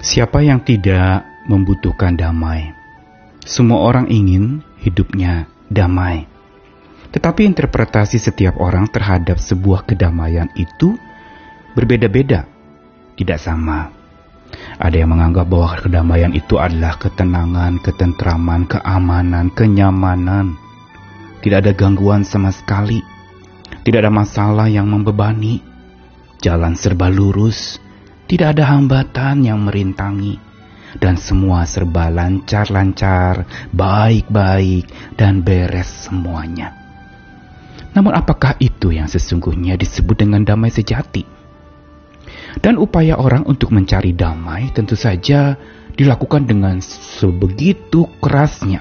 Siapa yang tidak membutuhkan damai? Semua orang ingin hidupnya damai. Tetapi interpretasi setiap orang terhadap sebuah kedamaian itu berbeda-beda, tidak sama. Ada yang menganggap bahwa kedamaian itu adalah ketenangan, ketentraman, keamanan, kenyamanan. Tidak ada gangguan sama sekali. Tidak ada masalah yang membebani. Jalan serba lurus, tidak ada hambatan yang merintangi, dan semua serba lancar-lancar, baik-baik, dan beres semuanya. Namun, apakah itu yang sesungguhnya disebut dengan damai sejati? Dan upaya orang untuk mencari damai tentu saja dilakukan dengan sebegitu kerasnya.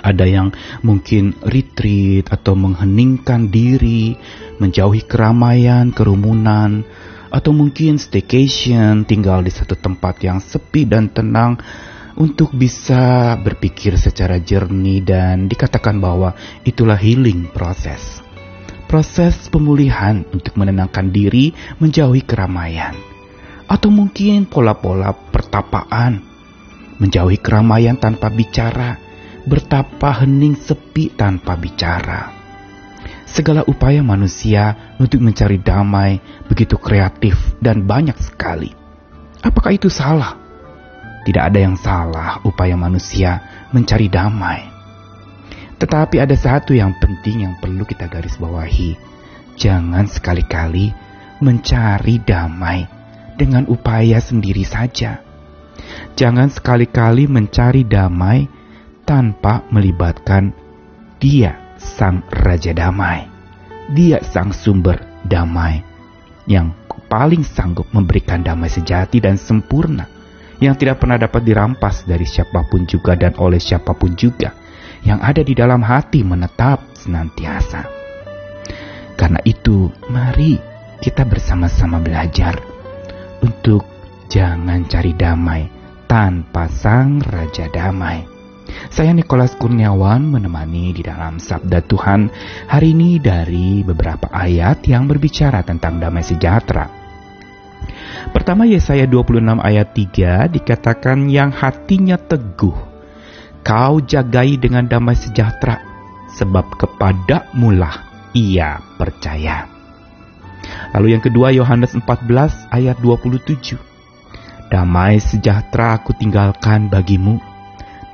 Ada yang mungkin retreat atau mengheningkan diri, menjauhi keramaian, kerumunan, atau mungkin staycation, tinggal di satu tempat yang sepi dan tenang untuk bisa berpikir secara jernih dan dikatakan bahwa itulah healing proses. Proses pemulihan untuk menenangkan diri menjauhi keramaian. Atau mungkin pola-pola pertapaan. Menjauhi keramaian tanpa bicara. Bertapa hening sepi tanpa bicara segala upaya manusia untuk mencari damai begitu kreatif dan banyak sekali. Apakah itu salah? Tidak ada yang salah upaya manusia mencari damai. Tetapi ada satu yang penting yang perlu kita garis bawahi. Jangan sekali-kali mencari damai dengan upaya sendiri saja. Jangan sekali-kali mencari damai tanpa melibatkan dia sang Raja Damai. Dia sang sumber damai yang paling sanggup memberikan damai sejati dan sempurna yang tidak pernah dapat dirampas dari siapa pun juga dan oleh siapa pun juga yang ada di dalam hati menetap senantiasa. Karena itu, mari kita bersama-sama belajar untuk jangan cari damai tanpa sang Raja Damai. Saya Nikolas Kurniawan menemani di dalam Sabda Tuhan hari ini dari beberapa ayat yang berbicara tentang damai sejahtera. Pertama Yesaya 26 ayat 3 dikatakan yang hatinya teguh. Kau jagai dengan damai sejahtera sebab kepada mulah ia percaya. Lalu yang kedua Yohanes 14 ayat 27. Damai sejahtera aku tinggalkan bagimu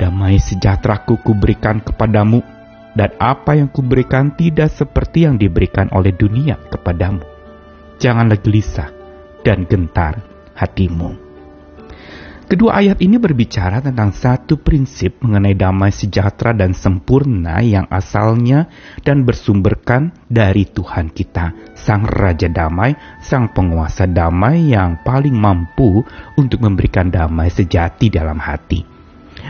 Damai sejahtera ku kuberikan kepadamu, dan apa yang kuberikan tidak seperti yang diberikan oleh dunia kepadamu. Janganlah gelisah dan gentar hatimu. Kedua ayat ini berbicara tentang satu prinsip mengenai damai sejahtera dan sempurna yang asalnya dan bersumberkan dari Tuhan kita, Sang Raja Damai, Sang Penguasa Damai yang paling mampu untuk memberikan damai sejati dalam hati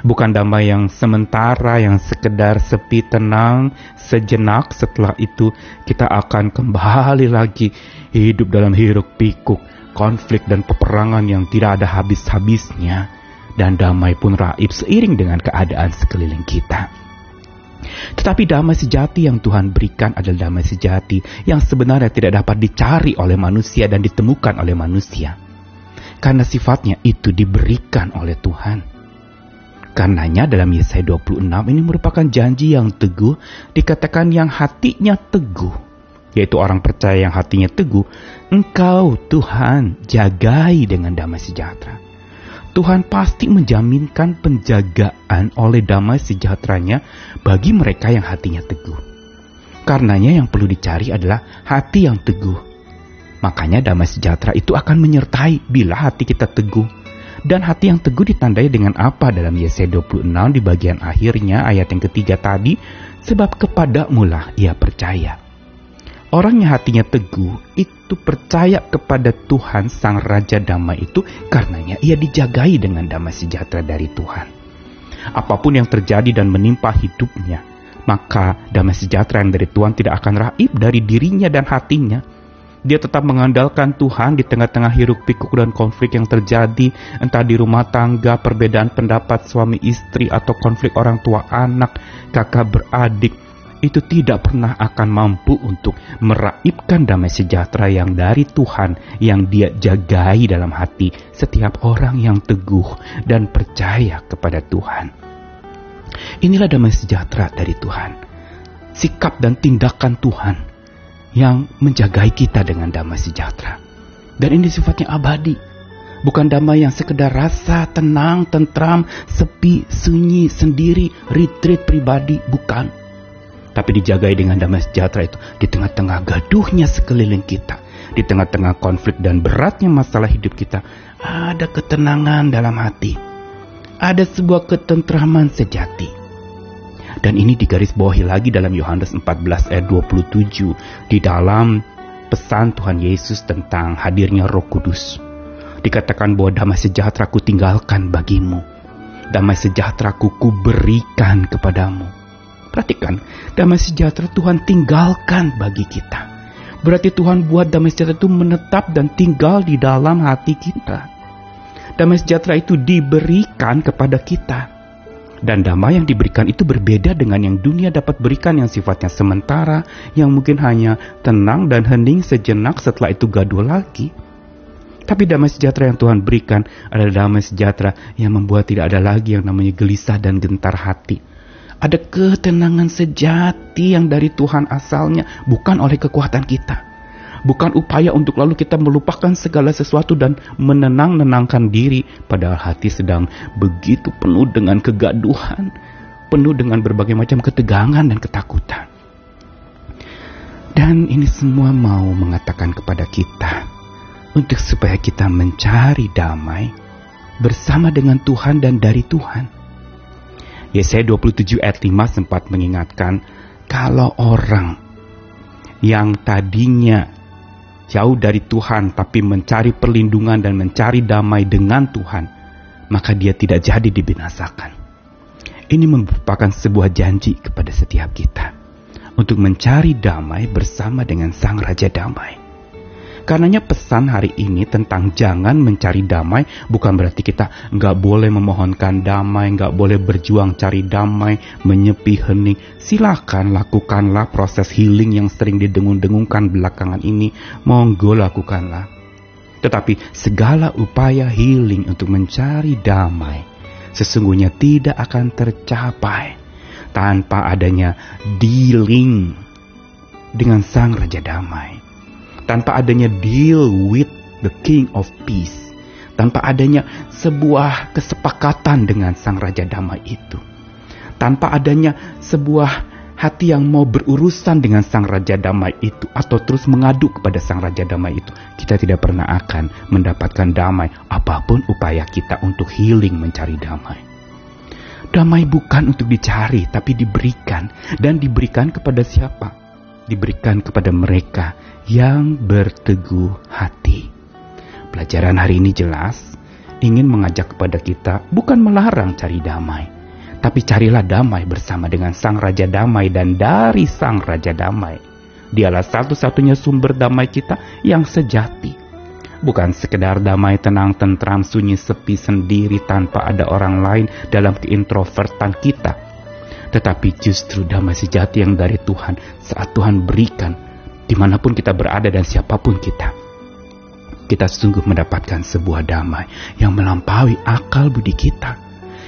bukan damai yang sementara yang sekedar sepi tenang sejenak setelah itu kita akan kembali lagi hidup dalam hiruk pikuk konflik dan peperangan yang tidak ada habis-habisnya dan damai pun raib seiring dengan keadaan sekeliling kita. Tetapi damai sejati yang Tuhan berikan adalah damai sejati yang sebenarnya tidak dapat dicari oleh manusia dan ditemukan oleh manusia. Karena sifatnya itu diberikan oleh Tuhan. Karenanya dalam Yesaya 26 ini merupakan janji yang teguh, dikatakan yang hatinya teguh, yaitu orang percaya yang hatinya teguh, engkau Tuhan jagai dengan damai sejahtera. Tuhan pasti menjaminkan penjagaan oleh damai sejahteranya bagi mereka yang hatinya teguh. Karenanya yang perlu dicari adalah hati yang teguh. Makanya damai sejahtera itu akan menyertai bila hati kita teguh dan hati yang teguh ditandai dengan apa dalam Yesaya 26 di bagian akhirnya ayat yang ketiga tadi, sebab kepada mula ia percaya. Orang yang hatinya teguh itu percaya kepada Tuhan Sang Raja Damai itu karenanya ia dijagai dengan damai sejahtera dari Tuhan. Apa pun yang terjadi dan menimpa hidupnya, maka damai sejahtera yang dari Tuhan tidak akan raib dari dirinya dan hatinya dia tetap mengandalkan Tuhan di tengah-tengah hiruk pikuk dan konflik yang terjadi, entah di rumah tangga, perbedaan pendapat suami istri, atau konflik orang tua anak, kakak beradik. itu tidak pernah akan mampu untuk meraibkan damai sejahtera yang dari Tuhan yang dia jagai dalam hati setiap orang yang teguh dan percaya kepada Tuhan. Inilah damai sejahtera dari Tuhan. Sikap dan tindakan Tuhan yang menjagai kita dengan damai sejahtera. Dan ini sifatnya abadi. Bukan damai yang sekedar rasa tenang, tentram, sepi, sunyi, sendiri, retreat pribadi, bukan. Tapi dijagai dengan damai sejahtera itu di tengah-tengah gaduhnya sekeliling kita. Di tengah-tengah konflik dan beratnya masalah hidup kita, ada ketenangan dalam hati. Ada sebuah ketentraman sejati. Dan ini digarisbawahi lagi dalam Yohanes 14 ayat 27 di dalam pesan Tuhan Yesus tentang hadirnya Roh Kudus. Dikatakan bahwa damai sejahtera ku tinggalkan bagimu. Damai sejahtera ku berikan kepadamu. Perhatikan, damai sejahtera Tuhan tinggalkan bagi kita. Berarti Tuhan buat damai sejahtera itu menetap dan tinggal di dalam hati kita. Damai sejahtera itu diberikan kepada kita. Dan damai yang diberikan itu berbeda dengan yang dunia dapat berikan yang sifatnya sementara, yang mungkin hanya tenang dan hening sejenak setelah itu gaduh lagi. Tapi damai sejahtera yang Tuhan berikan adalah damai sejahtera yang membuat tidak ada lagi yang namanya gelisah dan gentar hati. Ada ketenangan sejati yang dari Tuhan asalnya, bukan oleh kekuatan kita. Bukan upaya untuk lalu kita melupakan segala sesuatu dan menenang-nenangkan diri, padahal hati sedang begitu penuh dengan kegaduhan, penuh dengan berbagai macam ketegangan dan ketakutan. Dan ini semua mau mengatakan kepada kita, untuk supaya kita mencari damai bersama dengan Tuhan dan dari Tuhan. Yesaya 27 ayat 5 sempat mengingatkan kalau orang yang tadinya jauh dari Tuhan tapi mencari perlindungan dan mencari damai dengan Tuhan, maka dia tidak jadi dibinasakan. Ini merupakan sebuah janji kepada setiap kita untuk mencari damai bersama dengan Sang Raja Damai. Karenanya pesan hari ini tentang jangan mencari damai bukan berarti kita nggak boleh memohonkan damai, nggak boleh berjuang cari damai, menyepi hening. Silahkan lakukanlah proses healing yang sering didengung-dengungkan belakangan ini. Monggo lakukanlah. Tetapi segala upaya healing untuk mencari damai sesungguhnya tidak akan tercapai tanpa adanya dealing dengan Sang Raja Damai tanpa adanya deal with the King of Peace, tanpa adanya sebuah kesepakatan dengan Sang Raja Damai itu, tanpa adanya sebuah hati yang mau berurusan dengan Sang Raja Damai itu atau terus mengadu kepada Sang Raja Damai itu, kita tidak pernah akan mendapatkan damai apa pun upaya kita untuk healing mencari damai. Damai bukan untuk dicari, tapi diberikan. Dan diberikan kepada siapa? Diberikan kepada mereka yang berteguh hati. Pelajaran hari ini jelas ingin mengajak kepada kita bukan melarang cari damai, tapi carilah damai bersama dengan Sang Raja Damai dan dari Sang Raja Damai. Dialah satu-satunya sumber damai kita yang sejati. Bukan sekedar damai tenang tentram sunyi sepi sendiri tanpa ada orang lain dalam keintrovertan kita. Tetapi justru damai sejati yang dari Tuhan saat Tuhan berikan di mana pun kita berada dan siapa pun kita. Kita sungguh mendapatkan sebuah damai yang melampaui akal budi kita,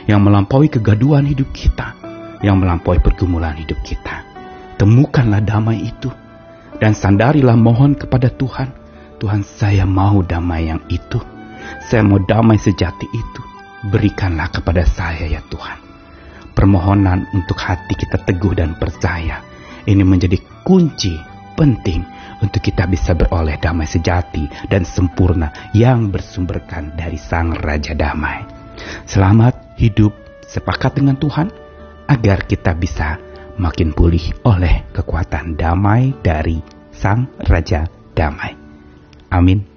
yang melampaui kegaduhan hidup kita, yang melampaui pergumulan hidup kita. Temukanlah damai itu dan sandarilah mohon kepada Tuhan. Tuhan saya mau damai yang itu. Saya mau damai sejati itu. Berikanlah kepada saya ya Tuhan. Permohonan untuk hati kita teguh dan percaya. Ini menjadi kunci penting untuk kita bisa beroleh damai sejati dan sempurna yang bersumberkan dari Sang Raja Damai. Selamat hidup sepakat dengan Tuhan agar kita bisa makin pulih oleh kekuatan damai dari Sang Raja Damai. Amin.